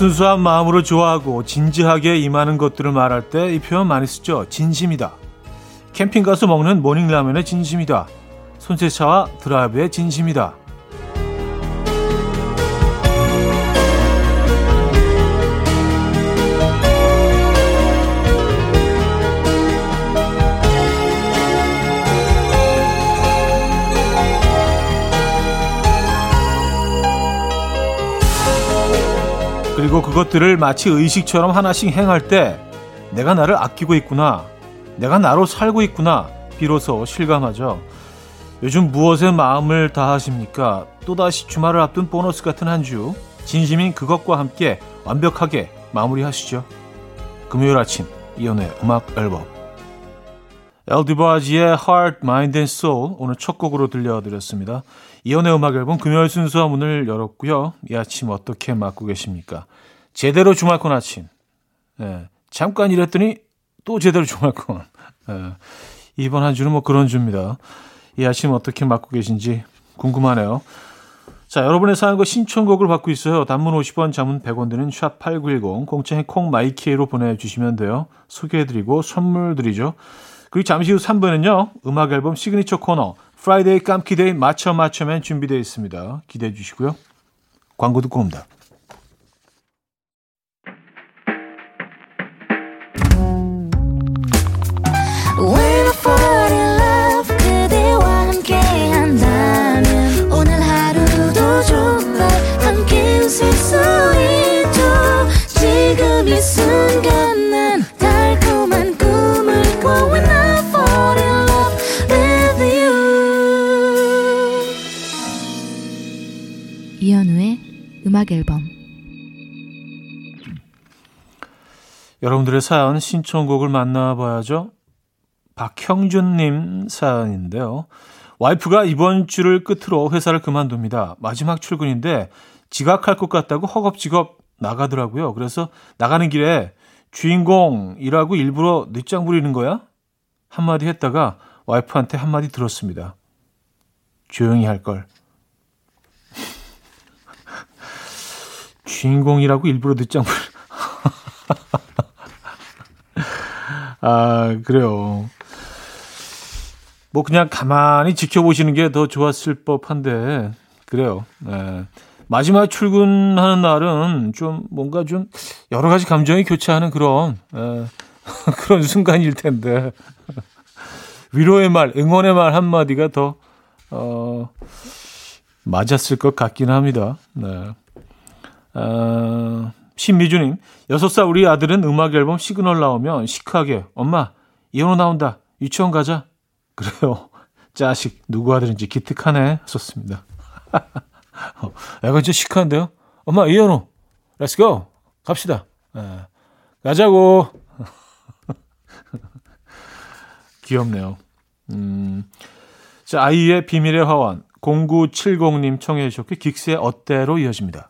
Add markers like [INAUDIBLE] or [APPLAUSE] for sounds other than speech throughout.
순수한 마음으로 좋아하고 진지하게 임하는 것들을 말할 때 이 표현 많이 쓰죠. 진심이다. 캠핑 가서 먹는 모닝라면의 진심이다. 손세차와 드라이브의 진심이다. 그리고 그것들을 마치 의식처럼 하나씩 행할 때 내가 나를 아끼고 있구나. 내가 나로 살고 있구나. 비로소 실감하죠. 요즘 무엇에 마음을 다하십니까? 또다시 주말을 앞둔 보너스 같은 한 주. 진심인 그것과 함께 완벽하게 마무리하시죠. 금요일 아침 이연의 음악 앨범 엘디바지의 Heart, Mind and Soul 오늘 첫 곡으로 들려드렸습니다. 이연의 음악 앨범 금요일 순서 문을 열었고요. 이 아침 어떻게 맞고 계십니까? 제대로 주말권 아침. 네, 잠깐 일했더니 또 제대로 주말권. 네, 이번 한 주는 뭐 그런 주입니다. 이 아침 어떻게 맞고 계신지 궁금하네요. 자, 여러분의 사연과 신청곡을 받고 있어요. 단문 50원, 장문 100원 드는 샵8910, 공짜인 콩마이키로 보내주시면 돼요. 소개해드리고 선물 드리죠. 그리고 잠시 후 3부는요. 음악 앨범 시그니처 코너 Friday 깜퀴day 맞춰 맞춰맨 준비되어 있습니다. 기대해 주시고요. 광고 듣고 옵니다. 음악 앨범 여러분들의 사연 신청곡을 만나봐야죠. 박형준님 사연인데요. 와이프가 이번 주를 끝으로 회사를 그만둡니다. 마지막 출근인데 지각할 것 같다고 허겁지겁 나가더라고요. 그래서 나가는 길에 주인공이라고 일부러 늦장 부리는 거야? 한마디 했다가 와이프한테 한마디 들었습니다. 조용히 할 걸. 주인공이라고 일부러 늦장 불. [LAUGHS] 아, 그래요. 뭐 그냥 가만히 지켜보시는 게 더 좋았을 법한데 그래요. 네. 마지막 출근하는 날은 좀 뭔가 좀 여러 가지 감정이 교차하는 그런 에, [LAUGHS] 그런 순간일 텐데 위로의 말, 응원의 말 한마디가 더 어, 맞았을 것 같긴 합니다. 네. 어, 신미주님, 6살 우리 아들은 음악 앨범 시그널 나오면 시크하게, 엄마, 이현우 나온다. 유치원 가자. [LAUGHS] 그래요. 자식, 누구 아들인지 기특하네. 썼습니다. [LAUGHS] 어, 약간 진짜 시크한데요? 엄마, 이현우, let's go. 갑시다. 네. 가자고. [LAUGHS] 귀엽네요. 음, 자, 아이의 비밀의 화원. 0970님 청해 주셨고, 긱스의 어때로 이어집니다.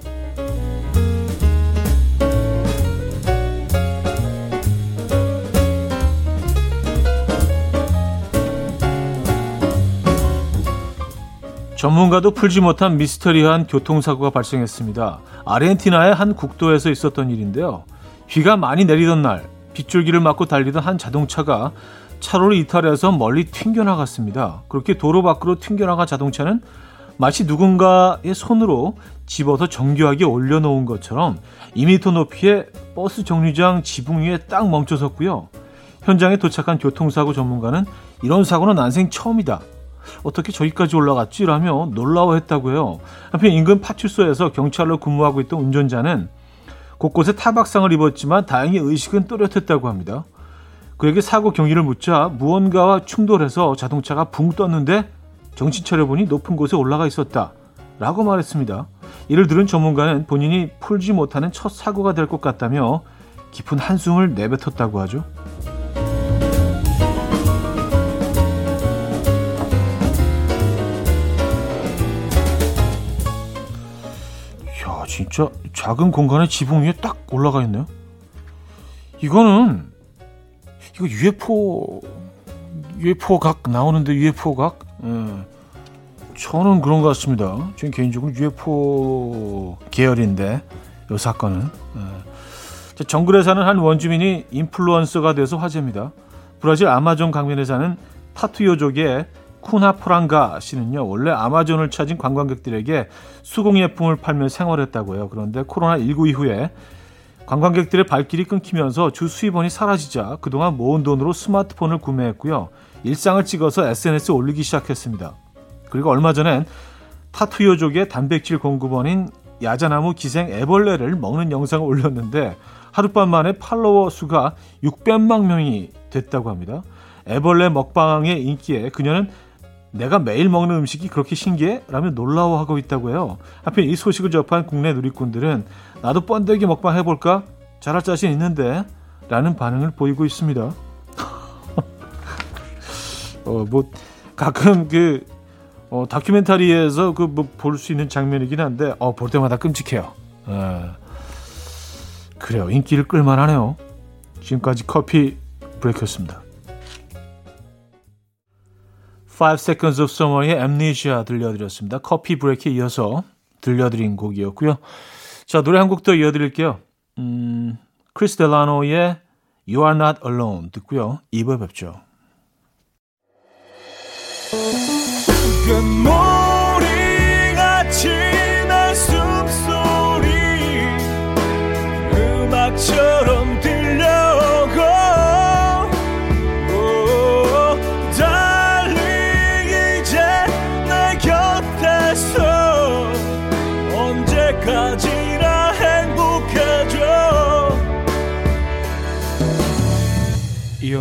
전문가도 풀지 못한 미스터리한 교통사고가 발생했습니다. 아르헨티나의 한 국도에서 있었던 일인데요. 비가 많이 내리던 날 빗줄기를 맞고 달리던 한 자동차가 차로를 이탈해서 멀리 튕겨나갔습니다. 그렇게 도로 밖으로 튕겨나간 자동차는 마치 누군가의 손으로 집어서 정교하게 올려놓은 것처럼 2미터 높이의 버스 정류장 지붕 위에 딱 멈춰섰고요. 현장에 도착한 교통사고 전문가는 이런 사고는 난생 처음이다. 어떻게 저기까지 올라갔지? 라며 놀라워했다고 해요. 한편 인근 파출소에서 경찰로 근무하고 있던 운전자는 곳곳에 타박상을 입었지만 다행히 의식은 또렷했다고 합니다. 그에게 사고 경위를 묻자 무언가와 충돌해서 자동차가 붕 떴는데 정신 차려보니 높은 곳에 올라가 있었다. 라고 말했습니다. 이를 들은 전문가는 본인이 풀지 못하는 첫 사고가 될 것 같다며 깊은 한숨을 내뱉었다고 하죠. 진짜 작은 공간에 지붕 위에 딱 올라가 있네요. 이거는 이거 UFO UFO 각 나오는데 UFO 각? 예. 저는 그런 것 같습니다. 저는 개인적으로 UFO 계열인데 이 사건은 예. 정글에 사는 한 원주민이 인플루언서가 돼서 화제입니다. 브라질 아마존 강변에 사는 타투요족의 쿠나프랑가 씨는요 원래 아마존을 찾은 관광객들에게 수공예품을 팔며 생활했다고요. 그런데 코로나 19 이후에 관광객들의 발길이 끊기면서 주 수입원이 사라지자 그동안 모은 돈으로 스마트폰을 구매했고요. 일상을 찍어서 SNS에 올리기 시작했습니다. 그리고 얼마 전엔 타투요족의 단백질 공급원인 야자나무 기생 애벌레를 먹는 영상을 올렸는데 하룻밤 만에 팔로워 수가 600만 명이 됐다고 합니다. 애벌레 먹방의 인기에 그녀는 내가 매일 먹는 음식이 그렇게 신기해? 라며 놀라워하고 있다고 해요. 하필 이 소식을 접한 국내 누리꾼들은 나도 번데기 먹방 해볼까? 잘할 자신 있는데 라는 반응을 보이고 있습니다. [LAUGHS] 어, 뭐 가끔 그 어, 다큐멘터리에서 그 뭐 볼 수 있는 장면이긴 한데 어, 볼 때마다 끔찍해요. 어, 그래요. 인기를 끌만하네요. 지금까지 커피 브레이크였습니다. 5 Seconds of Summer의 Amnesia 들려드렸습니다. 커피 브레이크에 이어서 들려드린 곡이었고요. 자, 노래 한 곡 더 이어드릴게요. 음, 크리스 델라노의 You Are Not Alone 듣고요. 2부에 뵙죠.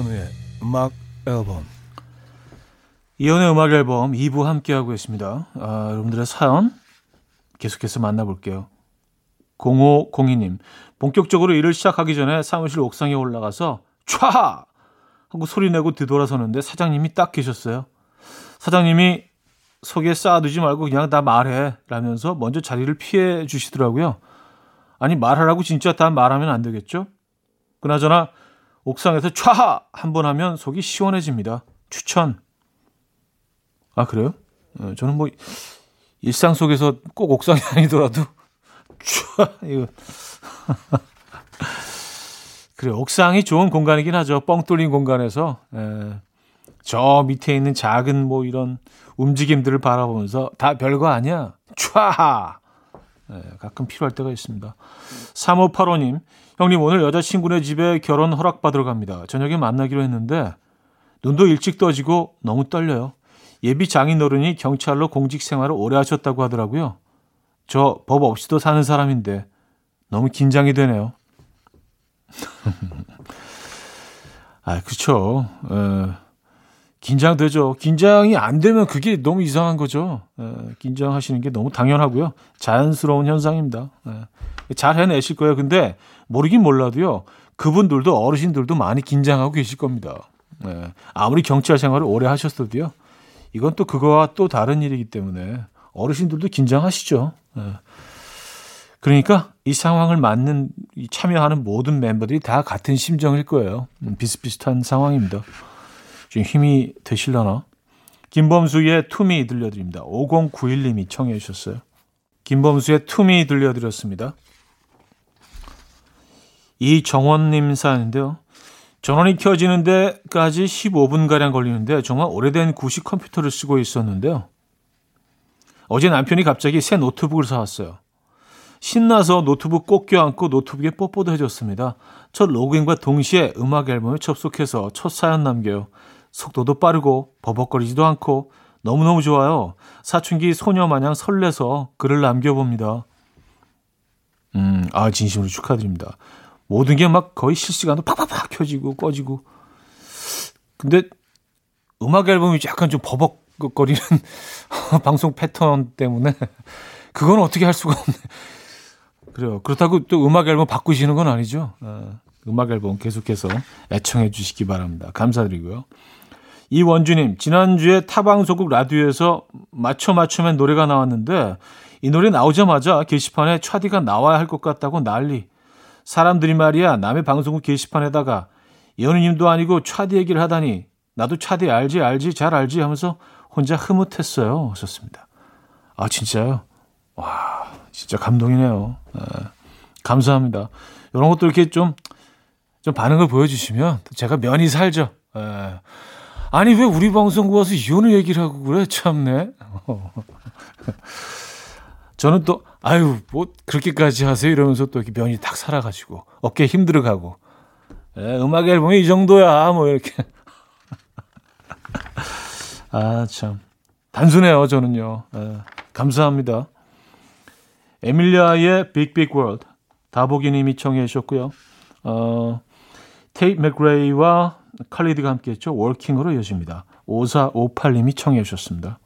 이현우의 음악 앨범 이연의 음악 앨범 2부 함께하고 있습니다. 아, 여러분들의 사연 계속해서 만나볼게요. 0502님, 본격적으로 일을 시작하기 전에 사무실 옥상에 올라가서 촤! 하고 소리 내고 뒤돌아서는데 사장님이 딱 계셨어요. 사장님이 속에 쌓아두지 말고 그냥 다 말해 라면서 먼저 자리를 피해 주시더라고요. 아니 말하라고 진짜 다 말하면 안 되겠죠? 그나저나 옥상에서 촤! 한번 하면 속이 시원해집니다. 추천! 아 그래요? 어, 저는 뭐 일상 속에서 꼭 옥상이 [LAUGHS] 아니더라도 촤 이거 [LAUGHS] 그래 옥상이 좋은 공간이긴 하죠. 뻥 뚫린 공간에서 에, 저 밑에 있는 작은 뭐 이런 움직임들을 바라보면서 다 별거 아니야. 촤 에, 가끔 필요할 때가 있습니다. 3585님 형님 오늘 여자친구네 집에 결혼 허락받으러 갑니다. 저녁에 만나기로 했는데 눈도 일찍 떠지고 너무 떨려요. 예비 장인어른이 경찰로 공직 생활을 오래 하셨다고 하더라고요. 저 법 없이도 사는 사람인데 너무 긴장이 되네요. [LAUGHS] 아, 그렇죠. 에, 긴장되죠. 긴장이 안 되면 그게 너무 이상한 거죠. 에, 긴장하시는 게 너무 당연하고요. 자연스러운 현상입니다. 에, 잘 해내실 거예요. 근데 모르긴 몰라도요. 그분들도 어르신들도 많이 긴장하고 계실 겁니다. 에, 아무리 경찰 생활을 오래 하셨어도요. 이건 또 그거와 또 다른 일이기 때문에 어르신들도 긴장하시죠. 예. 그러니까 이 상황을 맞는 참여하는 모든 멤버들이 다 같은 심정일 거예요. 음, 비슷비슷한 상황입니다. 좀 힘이 되실려나? 김범수의 To Me 들려드립니다. 5091님이 청해 주셨어요. 김범수의 To Me 들려드렸습니다. 이정원님 사연인데요. 전원이 켜지는 데까지 15분가량 걸리는데 정말 오래된 구식 컴퓨터를 쓰고 있었는데요. 어제 남편이 갑자기 새 노트북을 사왔어요. 신나서 노트북 꼭 껴안고 노트북에 뽀뽀도 해줬습니다. 첫 로그인과 동시에 음악 앨범에 접속해서 첫 사연 남겨요. 속도도 빠르고 버벅거리지도 않고 너무너무 좋아요. 사춘기 소녀 마냥 설레서 글을 남겨봅니다. 음, 아, 진심으로 축하드립니다. 모든 게 막 거의 실시간으로 팍팍팍 켜지고 꺼지고. 근데 음악 앨범이 약간 좀 버벅거리는 [LAUGHS] 방송 패턴 때문에 그건 어떻게 할 수가 없네. 그래요. 그렇다고 또 음악 앨범 바꾸시는 건 아니죠. 어, 음악 앨범 계속해서 애청해 주시기 바랍니다. 감사드리고요. 이원주님, 지난주에 타방송국 라디오에서 맞춰 맞춰면 노래가 나왔는데 이 노래 나오자마자 게시판에 차디가 나와야 할 것 같다고 난리. 사람들이 말이야 남의 방송국 게시판에다가 연우님도 아니고 차디 얘기를 하다니 나도 차디 알지 알지 잘 알지 하면서 혼자 흐뭇했어요. 하셨습니다. 아 진짜요? 와 진짜 감동이네요. 네. 감사합니다. 이런 것도 이렇게 좀, 좀 반응을 보여주시면 제가 면이 살죠. 네. 아니 왜 우리 방송국 와서 이혼을 얘기를 하고 그래 참네. [LAUGHS] 저는 또 아유 뭐 그렇게까지 하세요? 이러면서 또 이렇게 면이 탁 살아가지고 어깨 힘들어가고. 예, 음악 앨범이 이 정도야 뭐 이렇게. [LAUGHS] 아 참. 단순해요 저는요. 예, 감사합니다. 에밀리아의 Big Big World 다보기님이 청해 주셨고요. 어 테이트 맥레이와 칼리드가 함께했죠. Working으로 이어집니다. 5458님이 청해 주셨습니다.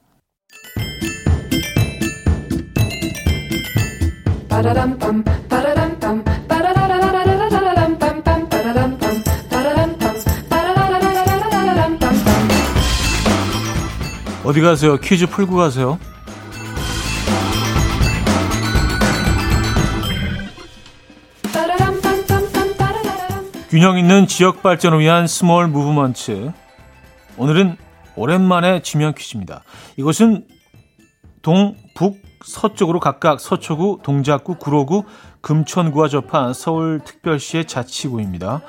어디 가세요? 퀴즈 풀고 가세요. 균형 있는 지역 발전을 위한 small movement. 오늘은 오랜만에 지명 퀴즈입니다. 이것은 동, 북, 서쪽으로 각각 서초구, 동작구, 구로구, 금천구와 접한 서울특별시의 자치구입니다.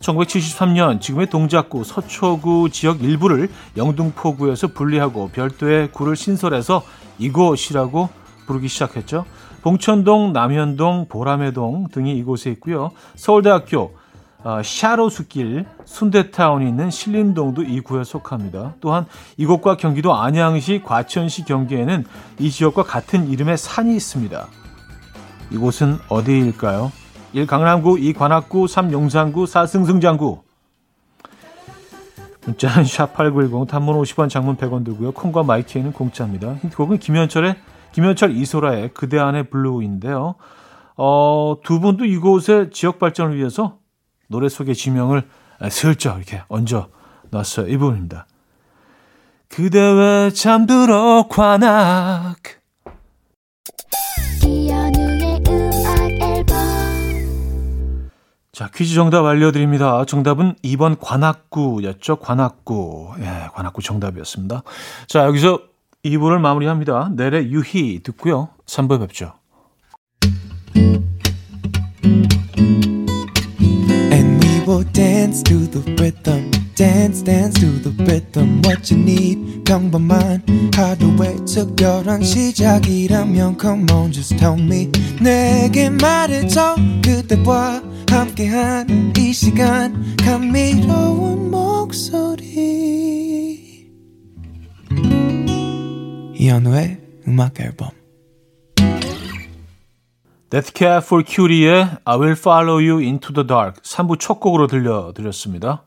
1973년 지금의 동작구, 서초구 지역 일부를 영등포구에서 분리하고 별도의 구를 신설해서 이곳이라고 부르기 시작했죠. 봉천동, 남현동, 보라매동 등이 이곳에 있고요. 서울대학교, 어, 샤로수길, 순대타운이 있는 신림동도 이 구에 속합니다. 또한 이곳과 경기도 안양시, 과천시 경계에는 이 지역과 같은 이름의 산이 있습니다. 이곳은 어디일까요? 1. 강남구, 2. 관악구, 3. 용산구, 4. 승승장구. 문자는 샵8910, 단문 50원, 장문 100원 들고요. 콩과 마이키에는 공짜입니다. 힌트곡은 김현철의, 김현철 이소라의 그대 안의 블루인데요. 어, 두 분도 이곳의 지역 발전을 위해서 노래 속의 지명을 슬쩍 이렇게 얹어 놨어요. 이 부분입니다. 그대 왜 잠들어 관악 자, 퀴즈 정답 알려드립니다. 정답은 2번 관악구였죠. 관악구. 예, 관악구 정답이었습니다. 자, 여기서 2부를 마무리합니다. 내래 유희 듣고요. 3부에 뵙죠. Will dance to the rhythm. Dance, dance to the rhythm. What you need, 평범한 하루의 특별한 시작이라면 Come on, just tell me. 내게 말해줘. 그대와 함께한 이 시간. 감미로운 목소리. 이현우의 음악 앨범. Deathcat for Cutie의 I Will Follow You Into the Dark 3부 첫 곡으로 들려드렸습니다.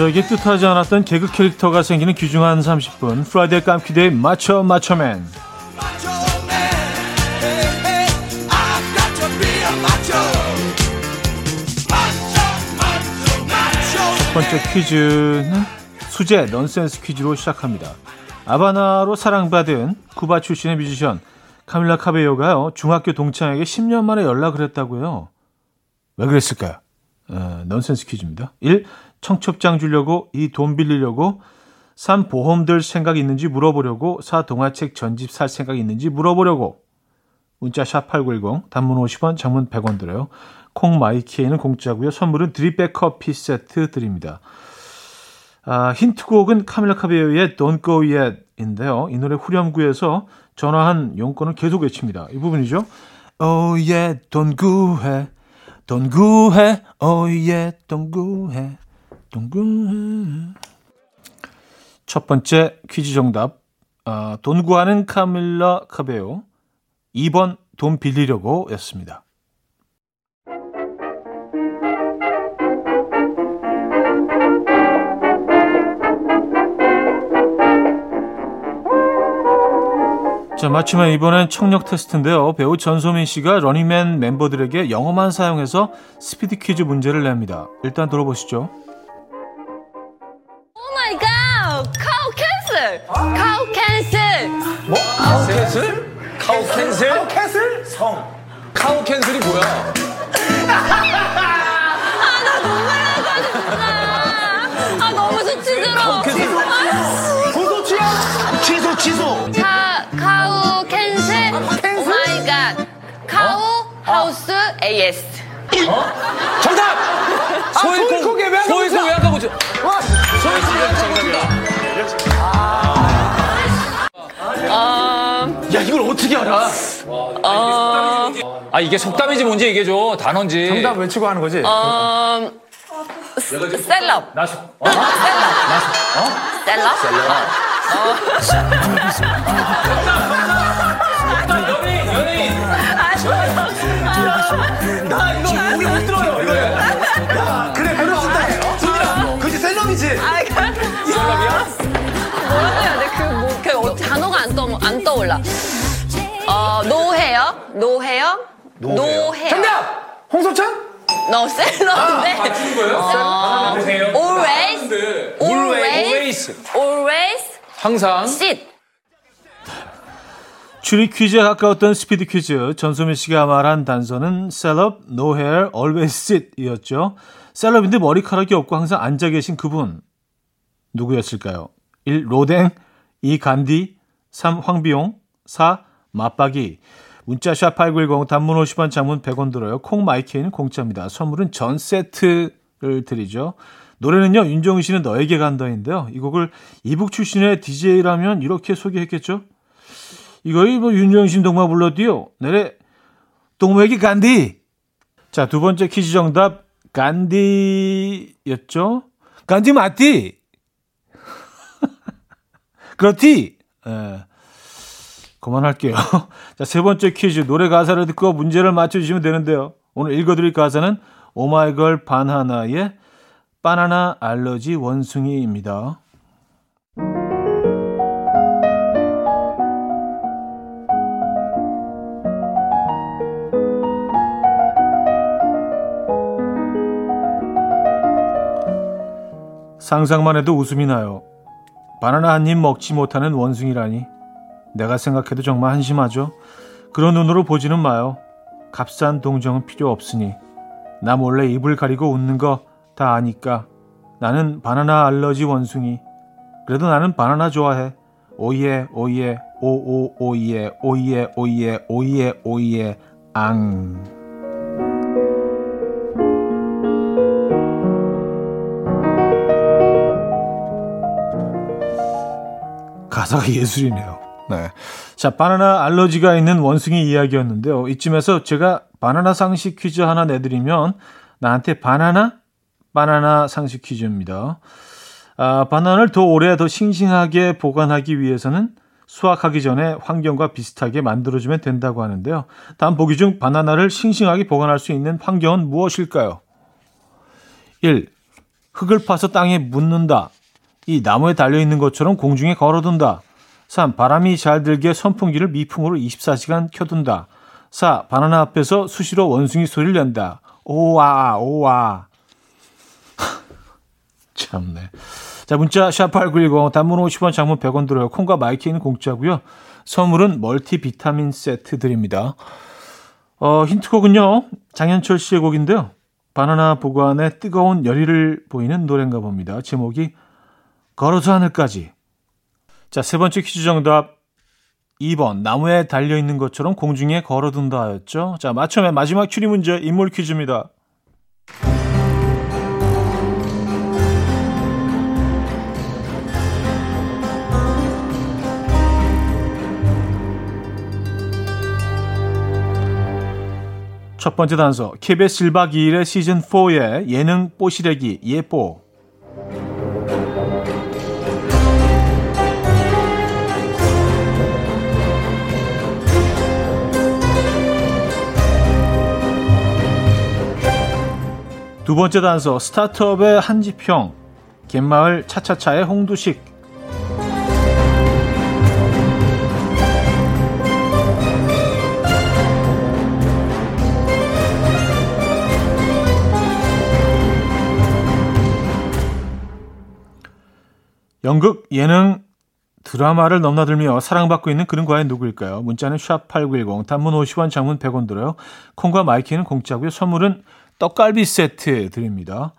저에게 뜻하지 않았던 개그 캐릭터가 생기는 귀중한 30분 Friday 깜퀴 Day 맞춰 맞춰 맨 첫 번째 퀴즈는 수제 넌센스 퀴즈로 시작합니다. 아바나로 사랑받은 쿠바 출신의 뮤지션 카밀라 카베요가요 중학교 동창에게 10년 만에 연락을 했다고요. 왜 그랬을까요? 어, 넌센스 퀴즈입니다. 1. 청첩장 주려고, 2. 돈 빌리려고, 3. 보험 들 생각 있는지 물어보려고, 4. 동화책 전집 살 생각 있는지 물어보려고. 문자 샵8910, 단문 50원, 장문 100원 들어요. 콩 마이키에는 공짜고요. 선물은 드립백 커피 세트 드립니다. 아, 힌트곡은 카밀라 카베요의 Don't Go Yet인데요. 이 노래 후렴구에서 전화한 용건을 계속 외칩니다. 이 부분이죠. Oh yeah, don't go 해. Don't go 해. Oh yeah, don't go 해. Don't go 해. 첫 번째 퀴즈 정답. 아, 돈 구하는 카밀라 카베요. 2번 돈 빌리려고 였습니다. 자, 마치면 이번엔 청력 테스트인데요. 배우 전소민 씨가 러닝맨 멤버들에게 영어만 사용해서 스피드 퀴즈 문제를 냅니다. 일단 들어보시죠. Cow cancel! Cow cancel! 뭐? Cow cancel? Cow cancel? Cow cancel? 성. Cow cancel이 뭐야? 아 너무 수치스러워. 고소 취향? 취소 취소. 카 cow cancel. Oh my god. Cow house AS. 정답! 소 잃고 외양간 고 소 잃고 외양간 고 저- 야 이걸 어떻게 알아? 아 이게 속담인지 뭔지 얘기해줘 단어인지. 정답 외치고 하는 거지? 음 셀럽. 나 속- 셀럽? 연예인 노헤어? 노헤어? 노헤어. 정답 홍소천? 너 셀럽인데. 맞춘 거예요? 어, 보세요. always, always, always. always, 항상. sit. 추리 퀴즈에 가까웠던 스피드 퀴즈. 전소민 씨가 말한 단서는 셀럽, no hair, always sit 이었죠. 셀럽인데 머리카락이 없고 항상 앉아 계신 그분. 누구였을까요? 1. 로댕 2. 간디 3. 황비용 4. 맞박이 문자샵 8910 단문 50원 장문 100원 들어요. 콩 마이케이는 공짜입니다. 선물은 전 세트를 드리죠. 노래는요. 윤종신 씨는 너에게 간다인데요. 이 곡을 이북 출신의 DJ라면 이렇게 소개했겠죠. 이거이 뭐 윤종신 동마 불러디요. 내래 동무에게 간디. 자, 두 번째 퀴즈 정답 간디였죠. 간디 맞디. [LAUGHS] 그렇디. 예. 그만할게요. [LAUGHS] 자, 세 번째 퀴즈. 노래 가사를 듣고 문제를 맞춰주시면 되는데요. 오늘 읽어드릴 가사는 오마이걸 반하나의 바나나 알러지 원숭이입니다. 상상만 해도 웃음이 나요. 바나나 한 입 먹지 못하는 원숭이라니. 내가 생각해도 정말 한심하죠. 그런 눈으로 보지는 마요. 값싼 동정은 필요 없으니. 나 몰래 입을 가리고 웃는 거 다 아니까. 나는 바나나 알러지 원숭이. 그래도 나는 바나나 좋아해. 오예, 오예, 오오, 오예, 오예, 오예, 오예, 오예, 앙. 가사가 예술이네요. 네. 자, 바나나 알러지가 있는 원숭이 이야기였는데요. 이쯤에서 제가 바나나 상식 퀴즈 하나 내드리면 나한테 바나나? 바나나 상식 퀴즈입니다. 아, 바나나를 더 오래 더 싱싱하게 보관하기 위해서는 수확하기 전에 환경과 비슷하게 만들어주면 된다고 하는데요. 다음 보기 중 바나나를 싱싱하게 보관할 수 있는 환경은 무엇일까요? 1. 흙을 파서 땅에 묻는다. 2. 나무에 달려있는 것처럼 공중에 걸어둔다. 3. 바람이 잘 들게 선풍기를 미풍으로 24시간 켜둔다. 4. 바나나 앞에서 수시로 원숭이 소리를 낸다. 오와, 오와. [LAUGHS] 참네. 자, 문자 샵8910 단문 50원 장문 100원 들어요. 콩과 마이키는 공짜고요. 선물은 멀티 비타민 세트 드립니다. 어, 힌트곡은요. 장현철 씨의 곡인데요. 바나나 보관에 뜨거운 열의를 보이는 노래인가 봅니다. 제목이 걸어서 하늘까지. 자, 세 번째 퀴즈 정답 2번 나무에 달려 있는 것처럼 공중에 걸어둔다였죠. 자, 맞춰면 마지막 추리 문제 인물 퀴즈입니다. 첫 번째 단서 KBS 1박 2일의 시즌 4의 예능 뽀시래기 예뽀 두 번째 단서 스타트업의 한지평 갯마을 차차차의 홍두식 연극, 예능, 드라마를 넘나들며 사랑받고 있는 그런 과연 누구일까요? 문자는 샵8910, 단문 50원, 장문 100원 들어요. 콩과 마이키는 공짜고요. 선물은 떡갈비 세트 드립니다.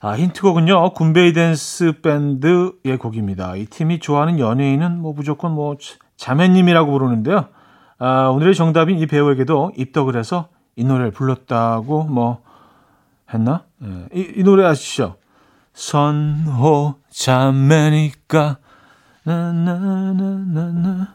아, 힌트곡은요. 군베이 댄스 밴드의 곡입니다. 이 팀이 좋아하는 연예인은 뭐 무조건 뭐 자매님이라고 부르는데요. 아, 오늘의 정답인 이 배우에게도 입덕을 해서 이 노래를 불렀다고 뭐 했나? 네. 이, 이 노래 아시죠? 선호 자매니까 나나나나나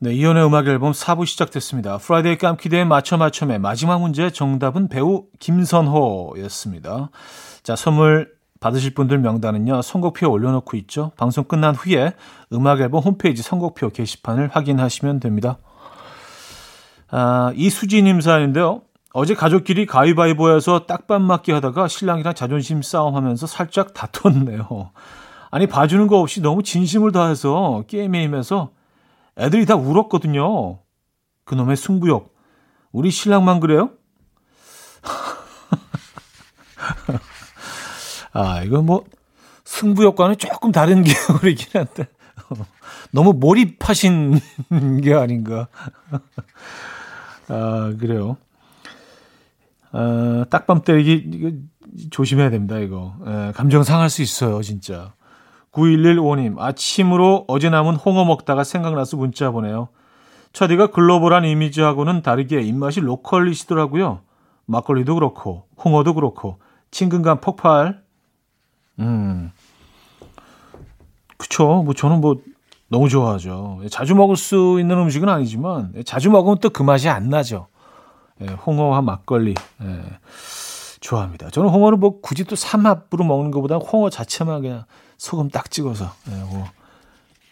네, 이현우의 음악 앨범 4부 시작됐습니다. Friday 깜퀴 Day 맞춰 맞춰의 마지막 문제 정답은 배우 김선호였습니다. 자, 선물 받으실 분들 명단은요. 선곡표에 올려놓고 있죠. 방송 끝난 후에 음악 앨범 홈페이지 선곡표 게시판을 확인하시면 됩니다. 아, 이수지님 사연인데요. 어제 가족끼리 가위바위보에서 딱밤 맞기 하다가 신랑이랑 자존심 싸움하면서 살짝 다퉜네요. 아니 봐주는 거 없이 너무 진심을 다해서 게임에 임해서 애들이 다 울었거든요. 그놈의 승부욕. 우리 신랑만 그래요? [LAUGHS] 아, 이건 뭐, 승부욕과는 조금 다른 [LAUGHS] 계열이긴 한데, [LAUGHS] 너무 몰입하신 게 아닌가. 아, 그래요. 아, 딱밤 때리기, 이거 조심해야 됩니다, 이거. 에, 감정 상할 수 있어요, 진짜. 9115님, 아침으로 어제 남은 홍어 먹다가 생각나서 문자 보내요. 차디가 글로벌한 이미지하고는 다르게 입맛이 로컬이시더라고요. 막걸리도 그렇고, 홍어도 그렇고, 친근감 폭발. 음. 그쵸. 뭐 저는 뭐 너무 좋아하죠. 자주 먹을 수 있는 음식은 아니지만, 자주 먹으면 또 그 맛이 안 나죠. 예, 홍어와 막걸리. 예, 좋아합니다. 저는 홍어를 뭐 굳이 또 삼합으로 먹는 것보다 홍어 자체만 그냥 소금 딱 찍어서. 예, 뭐.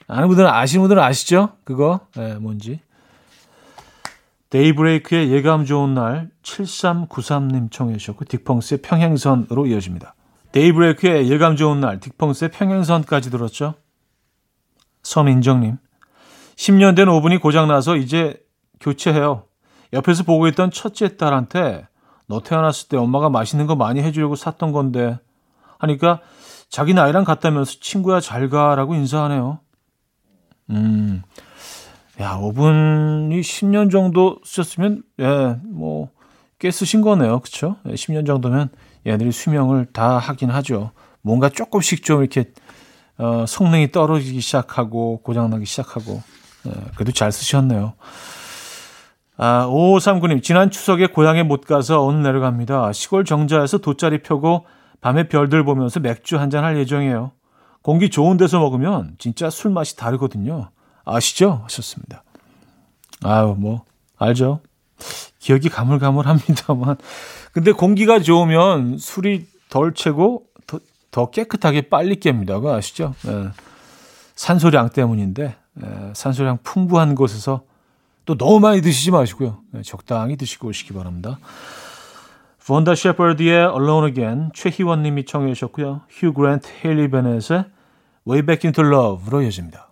아는 분들은 아시는 분들은 아시죠? 그거 예, 뭔지. 데이브레이크의 예감 좋은 날 7393님 청해 주셨고 딕펑스의 평행선으로 이어집니다. 데이브레이크의 예감 좋은 날 딕펑스의 평행선까지 들었죠. 서민정님 10년 된 오븐이 고장나서 이제 교체해요. 옆에서 보고 있던 첫째 딸한테 너 태어났을 때 엄마가 맛있는 거 많이 해주려고 샀던 건데 하니까 자기 나이랑 같다면서 친구야 잘 가라고 인사하네요. 음, 야, 5분이 10년 정도 쓰셨으면, 예, 뭐, 꽤 쓰신 거네요. 예, 10년 정도면 얘들이 수명을 다 하긴 하죠. 뭔가 조금씩 좀 이렇게, 어, 성능이 떨어지기 시작하고, 고장나기 시작하고, 예, 그래도 잘 쓰셨네요. 아, 5539님, 지난 추석에 고향에 못 가서 오늘 내려갑니다. 시골 정자에서 돗자리 펴고 밤에 별들 보면서 맥주 한잔 할 예정이에요. 공기 좋은 데서 먹으면 진짜 술 맛이 다르거든요. 아시죠? 하셨습니다. 아유, 뭐, 알죠? 기억이 가물가물합니다만. 근데 공기가 좋으면 술이 덜 채고 더, 더 깨끗하게 빨리 깹니다. 그거 아시죠? 예. 산소량 때문인데, 예, 산소량 풍부한 곳에서 또 너무 많이 드시지 마시고요. 예, 적당히 드시고 오시기 바랍니다. 본다 셰퍼드의 Alone Again 최희원 님이 청해 주셨고요. 휴 그랜트, 헤일리 베넷의 Way Back Into Love로 이어집니다.